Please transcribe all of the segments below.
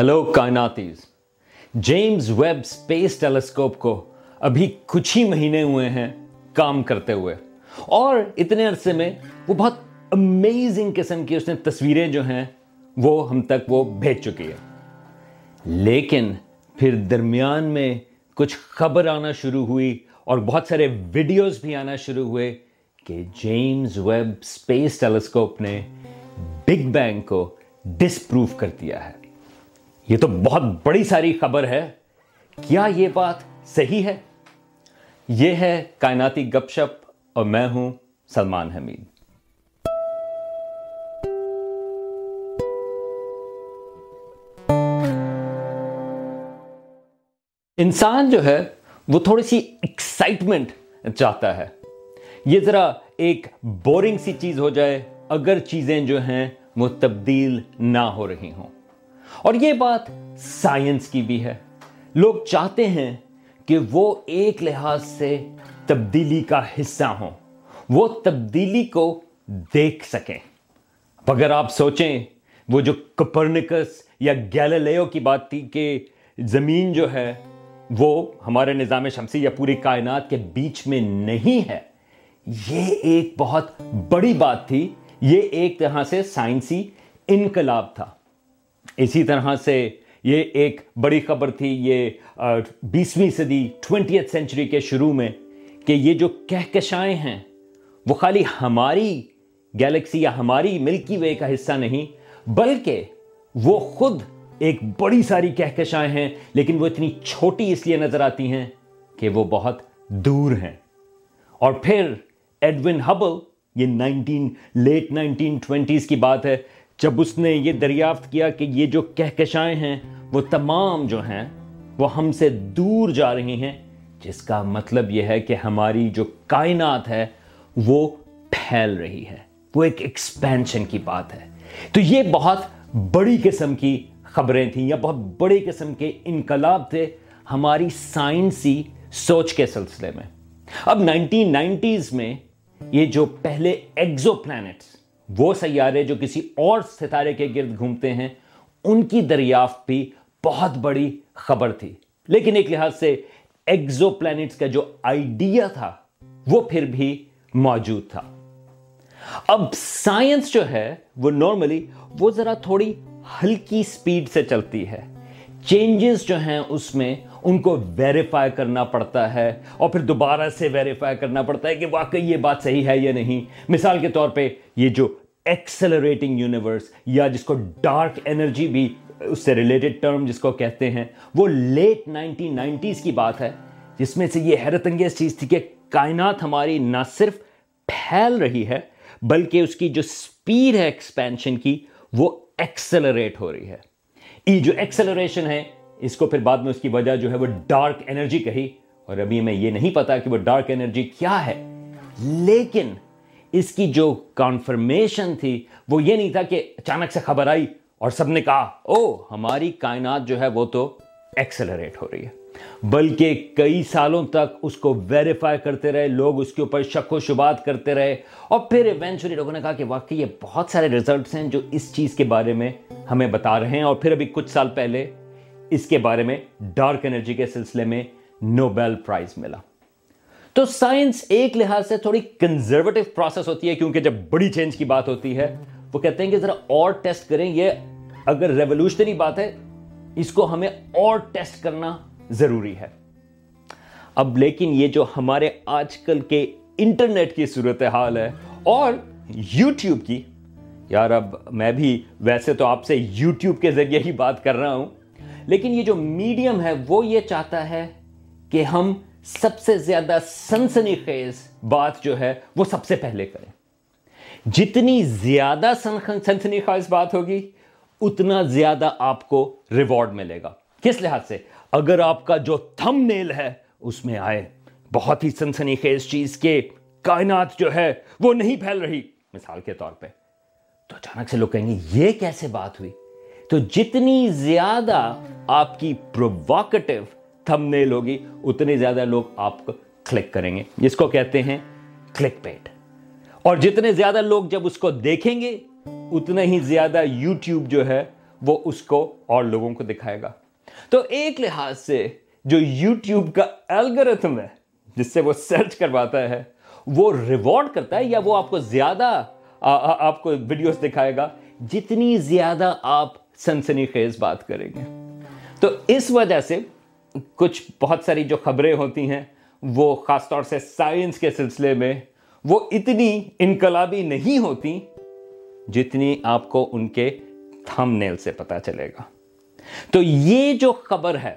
Hello کائناتیز James Webb space telescope کو ابھی کچھ ہی مہینے ہوئے ہیں کام کرتے ہوئے اور اتنے عرصے میں وہ بہت امیزنگ قسم کی اس نے تصویریں جو ہیں وہ ہم تک وہ بھیج چکی ہے لیکن پھر درمیان میں کچھ خبر آنا شروع ہوئی اور بہت سارے ویڈیوز بھی آنا شروع ہوئے کہ جیمز ویب اسپیس ٹیلیسکوپ نے بگ بینگ کو ڈسپروف کر دیا ہے یہ تو بہت بڑی ساری خبر ہے۔ کیا یہ بات صحیح ہے؟ یہ ہے کائناتی گپ شپ اور میں ہوں سلمان حمید۔ انسان جو ہے، وہ تھوڑی سی ایکسائٹمنٹ چاہتا ہے۔ یہ ذرا ایک بورنگ سی چیز ہو جائے، اگر چیزیں جو ہیں وہ تبدیل نہ ہو رہی ہوں۔ اور یہ بات سائنس کی بھی ہے۔ لوگ چاہتے ہیں کہ وہ ایک لحاظ سے تبدیلی کا حصہ ہوں۔ وہ تبدیلی کو دیکھ سکیں۔ اگر آپ سوچیں، وہ جو کپرنکس یا گیلیلیو کی بات تھی کہ زمین جو ہے، وہ ہمارے نظام شمسی یا پوری کائنات کے بیچ میں نہیں ہے۔ یہ ایک بہت بڑی بات تھی۔ یہ ایک طرح سے سائنسی انقلاب تھا۔ اسی طرح سے یہ ایک بڑی خبر تھی، یہ بیسویں صدی ٹوینٹیتھ سینچری کے شروع میں کہ یہ جو کہکشائیں ہیں، وہ خالی ہماری گیلیکسی یا ہماری ملکی وے کا حصہ نہیں، بلکہ وہ خود ایک بڑی ساری کہکشائیں ہیں، لیکن وہ اتنی چھوٹی اس لیے نظر آتی ہیں کہ وہ بہت دور ہیں۔ اور پھر ایڈون ہبل، یہ نائنٹین، لیٹ نائنٹین ٹوینٹیز کی بات ہے جب اس نے یہ دریافت کیا کہ یہ جو کہکشائیں ہیں، وہ تمام جو ہیں، وہ ہم سے دور جا رہی ہیں، جس کا مطلب یہ ہے کہ ہماری جو کائنات ہے، وہ پھیل رہی ہے۔ وہ ایک ایکسپینشن کی بات ہے۔ تو یہ بہت بڑی قسم کی خبریں تھیں، یا بہت بڑی قسم کے انقلاب تھے ہماری سائنسی سوچ کے سلسلے میں۔ اب نائنٹین نائنٹیز میں یہ جو پہلے ایگزو پلانٹس وہ سیارے جو کسی اور ستارے کے گرد گھومتے ہیں، ان کی دریافت بھی بہت بڑی خبر تھی۔ لیکن ایک لحاظ سے ایگزو پلانٹس کا جو آئیڈیا تھا، وہ پھر بھی موجود تھا۔ اب سائنس جو ہے، وہ نارملی وہ ذرا تھوڑی ہلکی سپیڈ سے چلتی ہے۔ چینجز جو ہیں اس میں، ان کو ویریفائی کرنا پڑتا ہے۔ اور پھر دوبارہ سے ویریفائی کرنا پڑتا ہے کہ واقعی یہ بات صحیح ہے یا نہیں۔ مثال کے طور پہ یہ جو ایکسلریٹنگ یونیورس یا جس کو ڈارک انرجی بھی اس سے ریلیٹڈ ٹرم جس کو کہتے ہیں، وہ لیٹ نائنٹین نائنٹیز کی بات ہے، جس میں سے یہ حیرت انگیز چیز تھی کہ کائنات ہماری نہ صرف پھیل رہی ہے، بلکہ اس کی جو سپیڈ ہے ایکسپینشن کی، وہ ایکسلریٹ ہو رہی ہے۔ یہ جو ایکسلریشن ہے، اس کو پھر بعد میں اس کی وجہ جو ہے وہ ڈارک انرجی کہی، اور ابھی ہمیں یہ نہیں پتا کہ وہ ڈارک انرجی کیا ہے۔ لیکن اس کی جو کانفرمیشن تھی، وہ یہ نہیں تھا کہ اچانک سے خبر آئی اور سب نے کہا او ہماری کائنات جو ہے وہ تو ایکسلریٹ ہو رہی ہے. بلکہ کئی سالوں تک اس کو ویریفائی کرتے رہے، لوگ اس کے اوپر شک و شبات کرتے رہے اور پھر ایونچولی لوگوں نے کہا کہ واقعی یہ بہت سارے ریزلٹس ہیں جو اس چیز کے بارے میں ہمیں بتا رہے ہیں اور پھر ابھی کچھ سال پہلے اس کے بارے میں ڈارک انرجی کے سلسلے میں نوبیل پرائز ملا۔ تو سائنس ایک لحاظ سے تھوڑی کنزرویٹو پروسیس ہوتی ہے، کیونکہ جب بڑی چینج کی بات ہوتی ہے، وہ کہتے ہیں کہ ذرا اور ٹیسٹ کریں، یہ اگر ریولیوشنری بات ہے، اس کو ہمیں اور ٹیسٹ کرنا ضروری ہے۔ اب لیکن یہ جو ہمارے آج کل کے انٹرنیٹ کی صورتحال ہے اور یوٹیوب کی، یار اب میں بھی ویسے تو آپ سے یوٹیوب کے ذریعے ہی بات کر رہا ہوں، لیکن یہ جو میڈیم ہے، وہ یہ چاہتا ہے کہ ہم سب سے زیادہ سنسنی خیز بات جو ہے وہ سب سے پہلے کریں۔ جتنی زیادہ سنسنی خیز بات ہوگی، اتنا زیادہ آپ کو ریوارڈ ملے گا۔ کس لحاظ سے؟ اگر آپ کا جو تھم نیل ہے، اس میں آئے بہت ہی سنسنی خیز چیز کے کائنات جو ہے، وہ نہیں پھیل رہی۔ مثال کے طور پہ، تو اچانک سے لوگ کہیں گے، یہ کیسے بات ہوئی؟ تو جتنی زیادہ آپ کی پرووکٹیو تھم نیل ہوگی، اتنے زیادہ لوگ آپ کو کلک کریں گے، جس کو کہتے ہیں کلک پیٹ اور جتنے زیادہ لوگ جب اس کو دیکھیں گے اتنا ہی زیادہ یوٹیوب جو ہے، وہ اس کو اور لوگوں کو دکھائے گا۔ تو ایک لحاظ سے جو یوٹیوب کا الگرتھم ہے، جس سے وہ سرچ کرواتا ہے، وہ ریوارڈ کرتا ہے یا وہ آپ کو زیادہ آپ کو ویڈیوز دکھائے گا، جتنی زیادہ آپ سنسنی خیز بات کریں گے۔ تو اس وجہ سے کچھ بہت ساری جو خبریں ہوتی ہیں، وہ خاص طور سے سائنس کے سلسلے میں وہ اتنی انقلابی نہیں ہوتی جتنی آپ کو ان کے تھم نیل سے پتا چلے گا۔ تو یہ جو خبر ہے،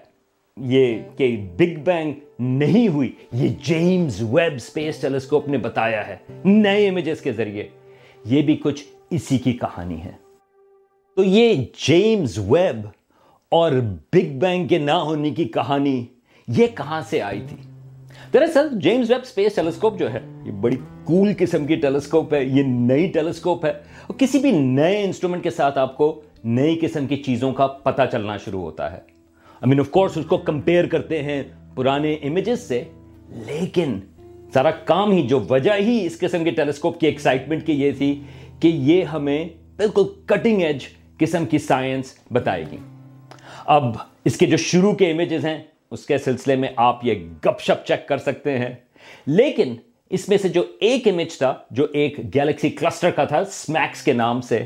یہ کہ بگ بینگ نہیں ہوئی، یہ جیمز ویب سپیس ٹیلیسکوپ نے بتایا ہے نئے امیجز کے ذریعے، یہ بھی کچھ اسی کی کہانی ہے۔ تو یہ جیمز ویب اور بگ بینگ کے نہ ہونے کی کہانی یہ کہاں سے آئی تھی؟ دراصل جیمز ویب سپیس ٹیلیسکوپ جو ہے، یہ بڑی کول قسم کی ٹیلیسکوپ ہے، یہ نئی ٹیلیسکوپ ہے۔ اور کسی بھی نئے انسٹرومنٹ کے ساتھ آپ کو نئی قسم کی چیزوں کا پتہ چلنا شروع ہوتا ہے۔ مین آف کورس اس کو کمپیئر کرتے ہیں پرانے امیجز سے، لیکن سارا کام ہی، جو وجہ ہی اس قسم کے ٹیلیسکوپ کی ایکسائٹمنٹ کی یہ تھی کہ یہ ہمیں بالکل کٹنگ ایج قسم کی سائنس بتائے گی۔ اب اس کے جو شروع کے امیجز ہیں، اس کے سلسلے میں آپ یہ گپ شپ چیک کر سکتے ہیں۔ لیکن اس میں سے جو ایک امیج تھا، جو ایک گیلیکسی کلسٹر کا تھا سمیکس کے نام سے،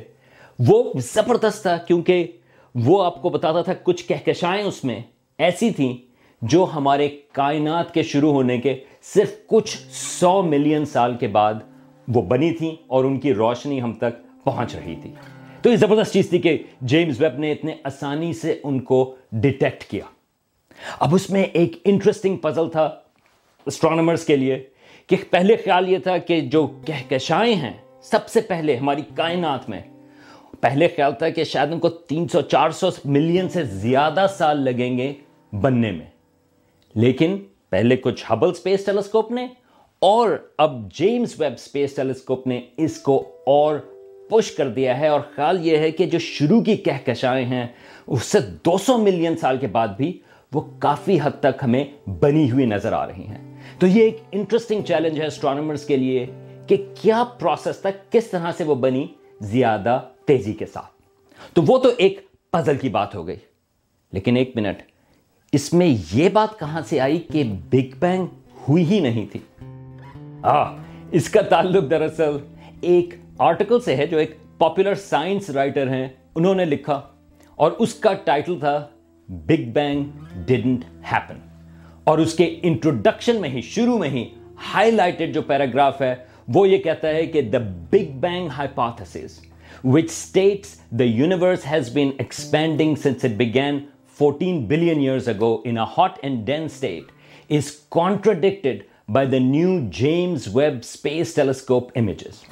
وہ زبردست تھا کیونکہ وہ آپ کو بتاتا تھا کچھ کہکشائیں اس میں ایسی تھیں جو ہمارے کائنات کے شروع ہونے کے صرف کچھ سو ملین سال کے بعد وہ بنی تھیں اور ان کی روشنی ہم تک پہنچ رہی تھی۔ تو یہ زبردست چیز تھی کہ جیمز ویب نے اتنے آسانی سے ان کو ڈیٹیکٹ کیا۔ اب اس میں ایک انٹرسٹنگ پزل تھا اسٹرانومرز کے لیے کہ پہلے خیال یہ تھا کہ جو کہکشائیں ہیں، سب سے پہلے ہماری کائنات میں، پہلے خیال تھا کہ شاید ان کو تین سو، چار سو ملین سے زیادہ سال لگیں گے بننے میں۔ لیکن پہلے کچھ ہبل سپیس ٹیلیسکوپ نے اور اب جیمز ویب سپیس ٹیلیسکوپ نے اس کو اور پش کر دیا ہے اور خیال یہ ہے کہ جو شروع کی کہکشائیں ہیں، اس سے دو سو ملین سال کے بعد بھی وہ کافی حد تک ہمیں بنی ہوئی نظر آ رہی ہیں۔ تو یہ ایک انٹرسٹنگ چیلنج ہے اسٹرانومرز کے لیے کہ کیا پروسیس تک کس طرح سے وہ بنی زیادہ تیزی کے ساتھ۔ تو وہ تو ایک پزل کی بات ہو گئی۔ لیکن ایک منٹ، اس میں یہ بات کہاں سے آئی کہ بگ بینگ ہوئی ہی نہیں تھی؟ اس کا تعلق دراصل ایک آرٹیکل سے ہے جو ایک پاپولر سائنس رائٹر ہیں انہوں نے لکھا اور اس کا ٹائٹل تھا بگ بینگ ڈنٹ ہیپن اور اس کے انٹروڈکشن میں ہی شروع میں ہی ہائی لائٹڈ جو پیراگراف ہے وہ یہ کہتا ہے کہ the big bang hypothesis which states the universe has been expanding since it began 14 billion years ago in a hot and dense state, is contradicted by the new James Webb Space Telescope images.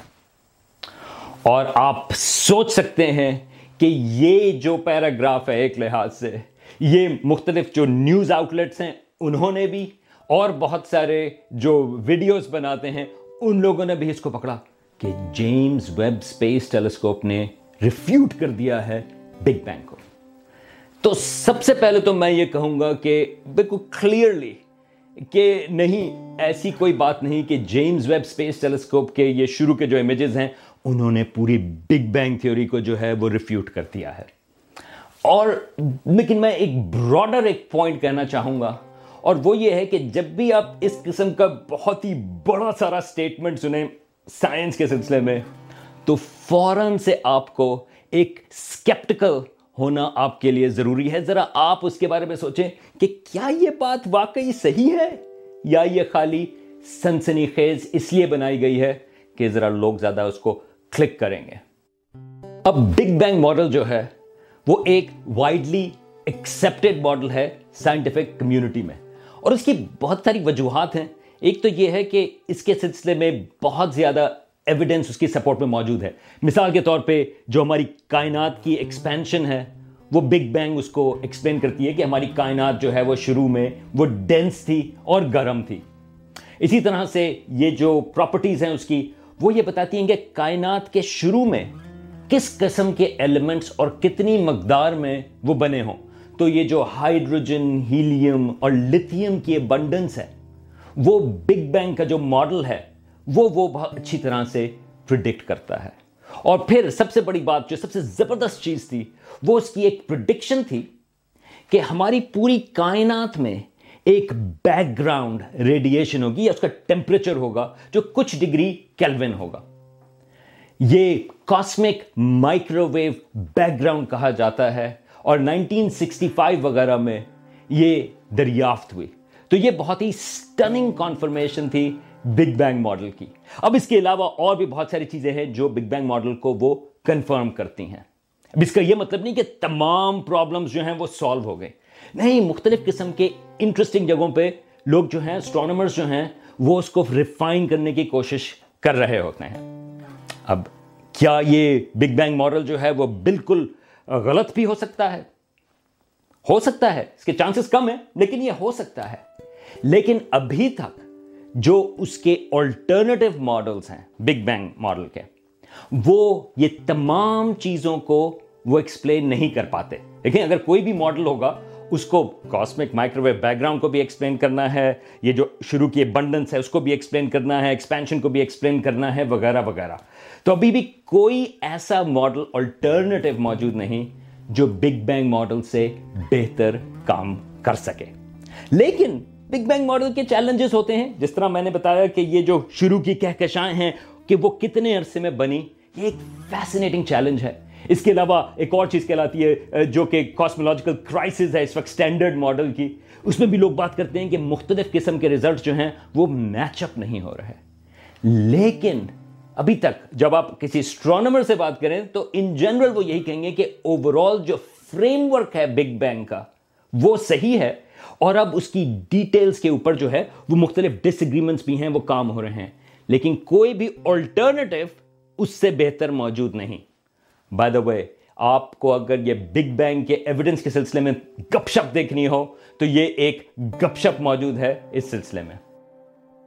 اور آپ سوچ سکتے ہیں کہ یہ جو paragraph ہے ایک لحاظ سے، یہ مختلف جو نیوز آؤٹ لیٹس ہیں انہوں نے بھی اور بہت سارے جو ویڈیوز بناتے ہیں، ان لوگوں نے بھی اس کو پکڑا کہ جیمز ویب سپیس ٹیلیسکوپ نے ریفیوٹ کر دیا ہے بگ بینگ کو۔ تو سب سے پہلے تو میں یہ کہوں گا کہ بالکل کلیئرلی کہ نہیں، ایسی کوئی بات نہیں کہ جیمز ویب سپیس ٹیلیسکوپ کے یہ شروع کے جو امیجز ہیں انہوں نے پوری بگ بینگ تھیوری کو جو ہے وہ ریفیوٹ کر دیا ہے۔ اور لیکن میں ایک براڈر ایک پوائنٹ کہنا چاہوں گا، اور وہ یہ ہے کہ جب بھی آپ اس قسم کا بہت ہی بڑا سارا سٹیٹمنٹ سنیں سائنس کے سلسلے میں، تو فوراً سے آپ کو ایک سکیپٹیکل ہونا آپ کے لیے ضروری ہے۔ ذرا آپ اس کے بارے میں سوچیں کہ کیا یہ بات واقعی صحیح ہے یا یہ خالی سنسنی خیز اس لیے بنائی گئی ہے کہ ذرا لوگ زیادہ اس کو کلک کریں گے۔ اب بگ بینگ ماڈل جو ہے، وہ ایک وائڈلی ایکسپٹیڈ ماڈل ہے سائنٹیفک کمیونٹی میں۔ اور اس کی بہت ساری وجوہات ہیں۔ ایک تو یہ ہے کہ اس کے سلسلے میں بہت زیادہ ایویڈنس اس کی سپورٹ میں موجود ہے۔ مثال کے طور پہ جو ہماری کائنات کی ایکسپینشن ہے، وہ بگ بینگ اس کو ایکسپلین کرتی ہے کہ ہماری کائنات جو ہے، وہ شروع میں وہ ڈینس تھی اور گرم تھی۔ اسی طرح سے یہ جو پراپرٹیز ہیں اس کی وہ یہ بتاتی ہیں کہ کائنات کے شروع میں کس قسم کے ایلیمنٹس اور کتنی مقدار میں وہ بنے ہوں؟ تو یہ جو ہائیڈروجن ہیلیم اور لتھیم کی ابنڈنس ہے، وہ بگ بینگ کا جو ماڈل ہے، وہ وہ بہت اچھی طرح سے پرڈکٹ کرتا ہے۔ اور پھر سب سے بڑی بات، جو سب سے زبردست چیز تھی، وہ اس کی ایک پرڈکشن تھی کہ ہماری پوری کائنات میں ایک بیک گراؤنڈ ریڈیشن ہوگی یا اس کا ٹیمپریچر ہوگا جو کچھ ڈگری کیلوین ہوگا. یہ cosmic microwave background کہا جاتا ہے اور نائنٹین سکسٹی فائیو وغیرہ میں یہ دریافت ہوئی. تو یہ بہت ہی سٹننگ کانفرمیشن تھی بگ بینگ ماڈل کی. اب اس کے علاوہ اور بھی بہت ساری چیزیں ہیں جو بگ بینگ ماڈل کو وہ کنفرم کرتی ہیں. اب اس کا یہ مطلب نہیں کہ تمام پرابلمز جو ہیں وہ سالو ہو گئے نہیں، مختلف قسم کے انٹرسٹنگ جگہوں پہ لوگ جو ہیں اسٹرانومرز جو ہیں، وہ اس کو ریفائن کرنے کی کوشش کر رہے ہوتے ہیں۔ اب کیا یہ بگ بینگ ماڈل جو ہے، وہ بالکل غلط بھی ہو سکتا ہے؟ ہو سکتا ہے، اس کے چانسز کم ہیں، لیکن یہ ہو سکتا ہے۔ لیکن ابھی تک جو اس کے آلٹرنیٹو ماڈلز ہیں بگ بینگ ماڈل کے، وہ یہ تمام چیزوں کو وہ ایکسپلین نہیں کر پاتے۔ دیکھیں، اگر کوئی بھی ماڈل ہوگا اس کو cosmic microwave background کو بھی ایکسپلین کرنا ہے، یہ جو شروع کی بنڈنس ہے، اس کو بھی ایکسپلین کرنا ہے ایکسپینشن کو بھی ایکسپلین کرنا ہے، وغیرہ وغیرہ۔ تو ابھی بھی کوئی ایسا ماڈل آلٹرنیٹو موجود نہیں جو بگ بینگ ماڈل سے بہتر کام کر سکے۔ لیکن بگ بینگ ماڈل کے چیلنجز ہوتے ہیں۔ جس طرح میں نے بتایا کہ یہ جو شروع کی کہکشائیں ہیں کہ وہ کتنے عرصے میں بنی، یہ ایک فیسنیٹنگ چیلنج ہے۔ اس کے علاوہ ایک اور چیز کہلاتی ہے جو کہ کاسمولوجیکل کرائسس ہے، اس وقت سٹینڈرڈ ماڈل کی۔ اس میں بھی لوگ بات کرتے ہیں کہ مختلف قسم کے ریزلٹ جو ہیں، وہ میچ اپ نہیں ہو رہے۔ لیکن ابھی تک جب آپ کسی اسٹرانومر سے بات کریں، تو ان جنرل وہ یہی کہیں گے کہ اوور آل جو فریم ورک ہے بگ بینگ کا، وہ صحیح ہے۔ اور اب اس کی ڈیٹیلز کے اوپر جو ہے، وہ مختلف ڈس اگریمنٹس بھی ہیں، وہ کام ہو رہے ہیں۔ لیکن کوئی بھی آلٹرنیٹو اس سے بہتر موجود نہیں۔ بائی دا وے آپ کو اگر یہ بگ بینگ کے ایویڈنس کے سلسلے میں گپ شپ دیکھنی ہو، تو یہ ایک گپ شپ موجود ہے اس سلسلے میں۔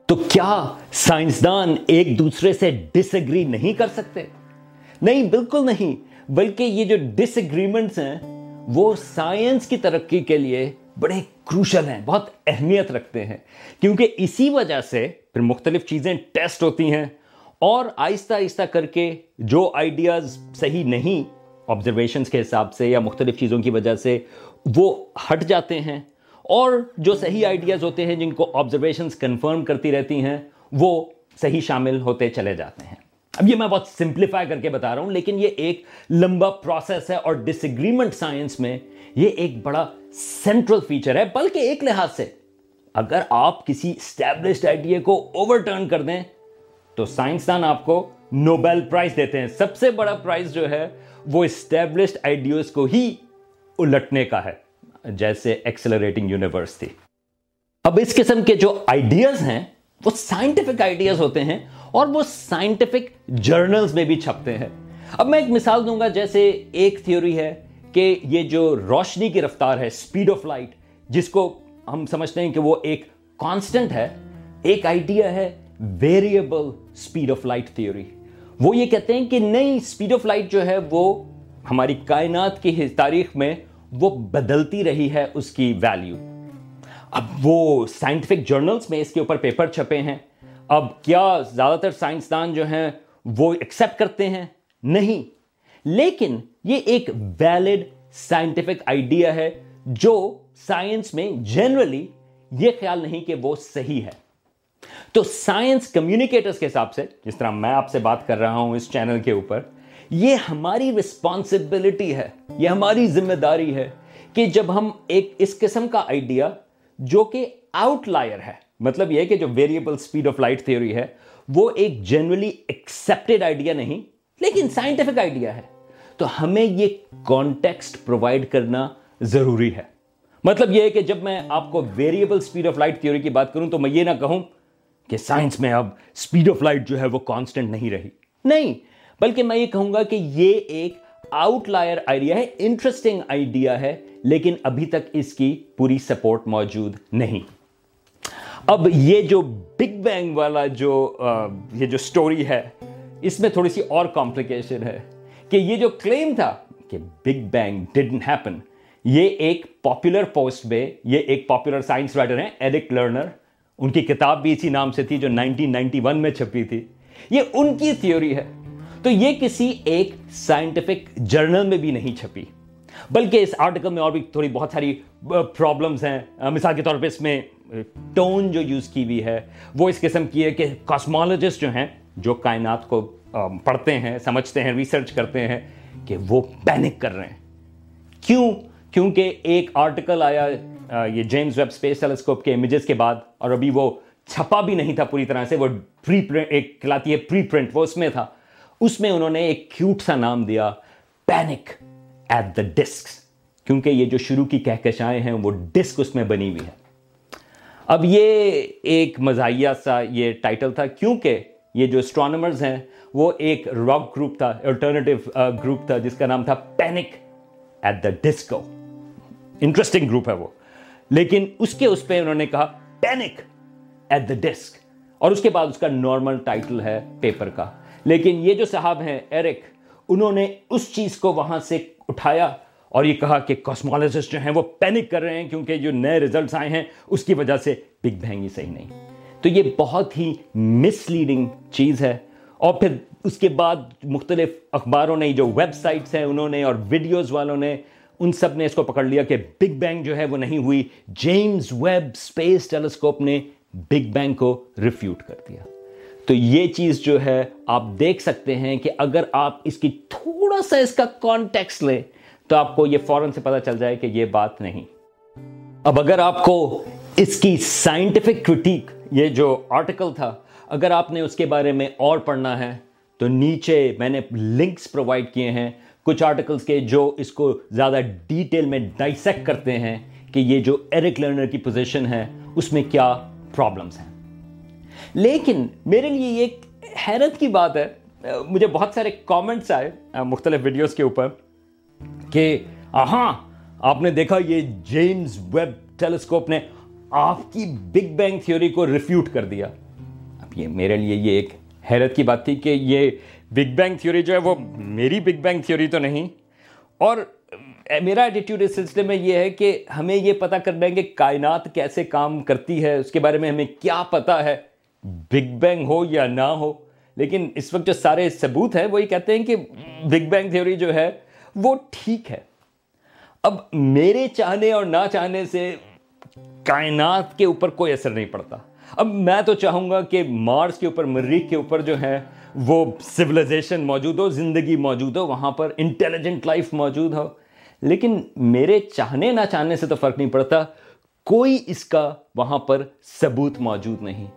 تو کیا سائنسدان ایک دوسرے سے ڈس اگری نہیں کر سکتے؟ نہیں، بالکل نہیں۔ بلکہ یہ جو ڈس اگریمنٹس ہیں، وہ سائنس کی ترقی کے لیے بڑے کروشل ہیں، بہت اہمیت رکھتے ہیں۔ کیونکہ اسی وجہ سے پھر مختلف چیزیں ٹیسٹ ہوتی ہیں۔ اور آہستہ آہستہ کر کے جو آئیڈیاز صحیح نہیں آبزرویشنس کے حساب سے یا مختلف چیزوں کی وجہ سے وہ ہٹ جاتے ہیں اور جو صحیح آئیڈیاز ہوتے ہیں جن کو آبزرویشنس کنفرم کرتی رہتی ہیں وہ صحیح شامل ہوتے چلے جاتے ہیں۔ اب یہ میں بہت سمپلیفائی کر کے بتا رہا ہوں، لیکن یہ ایک لمبا پروسیس ہے اور ڈس اگریمنٹ سائنس میں یہ ایک بڑا سینٹرل فیچر ہے، بلکہ ایک لحاظ سے اگر آپ کسی اسٹیبلشڈ آئیڈیا کو اوور ٹرن کر دیں تو سائنسدان آپ کو نوبیل پرائز دیتے ہیں۔ سب سے بڑا پرائز جو ہے، وہ اسٹیبلشڈ آئیڈیوز کو ہی الٹنے کا ہے، جیسے ایکسلریٹنگ یونیورس تھی۔ اب اس قسم کے جو آئیڈیاز ہیں، وہ سائنٹیفک آئیڈیاز ہوتے ہیں اور وہ سائنٹیفک جرنلز میں بھی چھپتے ہیں۔ اب میں ایک مثال دوں گا، جیسے ایک تھیوری ہے کہ یہ جو روشنی کی رفتار ہے اسپیڈ آف لائٹ جس کو ہم سمجھتے ہیں کہ وہ ایک کانسٹنٹ ہے، ایک آئیڈیا ہے variable speed of light theory وہ یہ کہتے ہیں کہ نئی اسپیڈ آف لائٹ جو ہے وہ ہماری کائنات کی تاریخ میں وہ بدلتی رہی ہے اس کی ویلیو اب وہ سائنٹیفک جرنلز میں اس کے اوپر پیپر چھپے ہیں. اب کیا زیادہ تر سائنسدان جو ہیں وہ ایکسپٹ کرتے ہیں؟ نہیں. لیکن یہ ایک ویلڈ سائنٹیفک آئیڈیا ہے جو سائنس میں جنرلی یہ خیال نہیں کہ وہ صحیح ہے. تو سائنس کمیونیکیٹرز کے حساب سے، جس طرح میں آپ سے بات کر رہا ہوں اس چینل کے اوپر، یہ ہماری رسپانسبلٹی ہے، یہ ہماری ذمہ داری ہے کہ جب ہم ایک اس قسم کا آئیڈیا جو کہ آؤٹ لائر ہے مطلب یہ کہ جو variable speed of light theory ہے، وہ ایک جنرلی ایکسپٹیڈ آئیڈیا نہیں، لیکن سائنٹیفک آئیڈیا ہے۔ تو ہمیں یہ کانٹیکسٹ پرووائڈ کرنا ضروری ہے۔ مطلب یہ ہے کہ جب میں آپ کو variable speed of light theory کی بات کروں تو میں یہ نہ کہوں کہ سائنس میں اب اسپیڈ آف لائٹ جو ہے وہ کانسٹنٹ نہیں رہی۔ نہیں، بلکہ میں یہ کہوں گا کہ یہ ایک آؤٹ لائر آئیڈیا ہے انٹرسٹنگ آئیڈیا ہے، لیکن ابھی تک اس کی پوری سپورٹ موجود نہیں۔ اب یہ جو بگ بینگ والا جو یہ جو سٹوری ہے، اس میں تھوڑی سی اور کمپلیکیشن ہے۔ کہ یہ جو کلیم تھا کہ بگ بینگ ڈن ہیپن یہ ایک پاپولر پوسٹ میں، یہ ایک پاپولر سائنس رائٹر ہیں ایرک لرنر ان کی کتاب بھی اسی نام سے تھی جو نائنٹین نائنٹی ون میں چھپی تھی۔ یہ ان کی تھیوری ہے۔ تو یہ کسی ایک سائنٹیفک جرنل میں بھی نہیں چھپی۔ بلکہ اس آرٹیکل میں اور بھی تھوڑی بہت ساری پرابلمس ہیں۔ مثال کے طور پہ اس میں ٹون جو یوز کی ہوئی ہے، وہ اس قسم کی ہے کہ کاسمالوجسٹ جو ہیں، جو کائنات کو پڑھتے ہیں، سمجھتے ہیں ریسرچ کرتے ہیں کہ وہ پینک کر رہے ہیں۔ کیوں؟ کیونکہ ایک آرٹیکل آیا یہ جیمز ویب اسپیس ٹیلیسکوپ کے امیجز کے بعد، اور ابھی وہ چھپا بھی نہیں تھا پوری طرح سے، وہ پری پرنٹ ایک کھلاتی ہے پری پرنٹ وہ اس میں تھا۔ اس میں انہوں نے ایک کیوٹ سا نام دیا پینک ایٹ دا ڈسک کیونکہ یہ جو شروع کی کہکشائیں ہیں، وہ ڈسک اس میں بنی ہوئی ہے اب یہ ایک مزاحیہ سا یہ ٹائٹل تھا، کیونکہ یہ جو اسٹرانومرز ہیں، وہ ایک راک گروپ تھا الٹرنیٹو گروپ تھا، جس کا نام تھا panic at the disco interesting group ہے وہ۔ لیکن اس کے اس پہ انہوں نے کہا پینک ایٹ دا ڈسک اور اس کے بعد اس کا نارمل ٹائٹل ہے پیپر کا. لیکن یہ جو صاحب ہیں ایرک انہوں نے اس چیز کو وہاں سے اٹھایا اور یہ کہا کہ کاسمالوجسٹ جو ہیں وہ پینک کر رہے ہیں کیونکہ جو نئے ریزلٹس آئے ہیں، اس کی وجہ سے بگ بینگ ہی صحیح نہیں. تو یہ بہت ہی مس لیڈنگ چیز ہے. اور پھر اس کے بعد مختلف اخباروں نے جو ویب سائٹس ہیں انہوں نے اور ویڈیوز والوں نے ان سب نے اس کو پکڑ لیا کہ بگ بینگ جو ہے وہ نہیں ہوئی۔ جیمز ویب سپیس ٹیلیسکوپ نے بگ بینگ کو ریفیوٹ کر دیا۔ تو یہ چیز جو ہے آپ دیکھ سکتے ہیں کہ اگر آپ اس کی تھوڑا سا اس کا کانٹیکس لیں تو آپ کو یہ فوراً سے پتا چل جائے کہ یہ بات نہیں۔ اب اگر آپ کو اس کی سائنٹیفک کرٹیک یہ جو آرٹیکل تھا، اگر آپ نے اس کے بارے میں اور پڑھنا ہے، تو نیچے میں نے لنکس پرووائڈ کیے ہیں۔ کچھ آرٹیکلز کے جو اس کو زیادہ ڈیٹیل میں ڈائسیکٹ کرتے ہیں کہ یہ جو ایرک لرنر کی پوزیشن ہے، اس میں کیا پرابلمز ہیں۔ لیکن میرے لیے یہ حیرت کی بات ہے، مجھے بہت سارے کامنٹس آئے مختلف ویڈیوز کے اوپر کہ ہاں آپ نے دیکھا یہ جیمز ویب ٹیلیسکوپ نے آپ کی بگ بینگ تھیوری کو ریفیوٹ کر دیا۔ اب یہ میرے لیے یہ ایک حیرت کی بات تھی کہ یہ بگ بینگ تھیوری جو ہے وہ میری بگ بینگ تھیوری تو نہیں۔ اور میرا ایٹیٹیوڈ اس سلسلے میں یہ ہے کہ ہمیں یہ پتہ کرنا ہے کہ کائنات کیسے کام کرتی ہے، اس کے بارے میں ہمیں کیا پتہ ہے بگ بینگ ہو یا نہ ہو۔ لیکن اس وقت جو سارے ثبوت ہیں، وہی کہتے ہیں کہ بگ بینگ تھیوری جو ہے، وہ ٹھیک ہے۔ اب میرے چاہنے اور نہ چاہنے سے کائنات کے اوپر کوئی اثر نہیں پڑتا۔ اب میں تو چاہوں گا کہ مارس کے اوپر مریخ کے اوپر جو ہے وہ سولیزیشن موجود ہو، زندگی موجود ہو، وہاں پر انٹیلیجنٹ لائف موجود ہو۔ لیکن میرے چاہنے نہ چاہنے سے تو فرق نہیں پڑتا۔ کوئی اس کا وہاں پر ثبوت موجود نہیں۔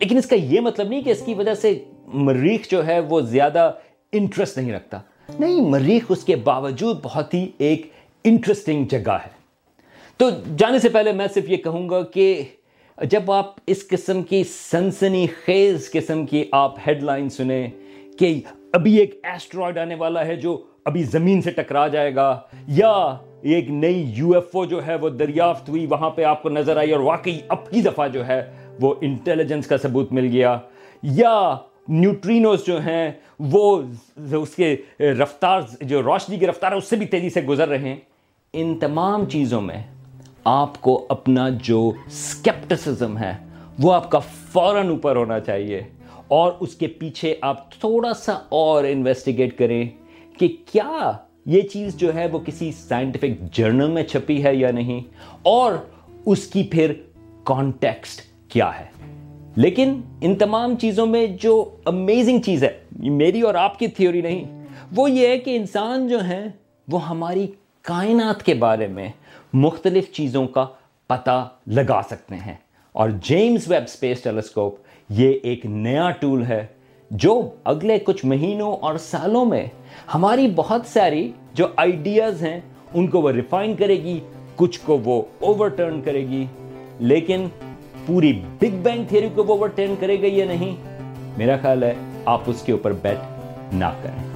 لیکن اس کا یہ مطلب نہیں کہ اس کی وجہ سے مریخ جو ہے وہ زیادہ انٹرسٹ نہیں رکھتا۔ نہیں، مریخ اس کے باوجود بہت ہی ایک انٹرسٹنگ جگہ ہے۔ تو جانے سے پہلے میں صرف یہ کہوں گا کہ جب آپ اس قسم کی سنسنی خیز قسم کی آپ ہیڈ لائن سنیں کہ ابھی ایک ایسٹرائڈ آنے والا ہے جو ابھی زمین سے ٹکرا جائے گا، یا ایک نئی یو ایف او جو ہے وہ دریافت ہوئی، وہاں پہ آپ کو نظر آئی اور واقعی اب کی دفعہ جو ہے وہ انٹیلیجنس کا ثبوت مل گیا۔ یا نیوٹرینوز جو ہیں وہ اس کے رفتار، جو روشنی کی رفتار ہے، اس سے بھی تیزی سے گزر رہے ہیں۔ ان تمام چیزوں میں آپ کو اپنا جو سکیپٹسزم ہے، وہ آپ کا فوراً اوپر ہونا چاہیے۔ اور اس کے پیچھے آپ تھوڑا سا اور انویسٹیگیٹ کریں کہ کیا یہ چیز جو ہے وہ کسی سائنٹیفک جرنل میں چھپی ہے یا نہیں، اور اس کی پھر کانٹیکسٹ کیا ہے۔ لیکن ان تمام چیزوں میں جو امیزنگ چیز ہے، میری اور آپ کی تھیوری نہیں، وہ یہ ہے کہ انسان جو ہیں، وہ ہماری کائنات کے بارے میں مختلف چیزوں کا پتہ لگا سکتے ہیں۔ اور جیمز ویب اسپیس ٹیلیسکوپ یہ ایک نیا ٹول ہے جو اگلے کچھ مہینوں اور سالوں میں ہماری بہت ساری جو آئیڈیاز ہیں، ان کو وہ ریفائن کرے گی، کچھ کو وہ اوور ٹرن کرے گی۔ لیکن پوری بگ بینگ تھیوری کو وہ اوور ٹرن کرے گا یا نہیں؟ میرا خیال ہے آپ اس کے اوپر بیٹ نہ کریں۔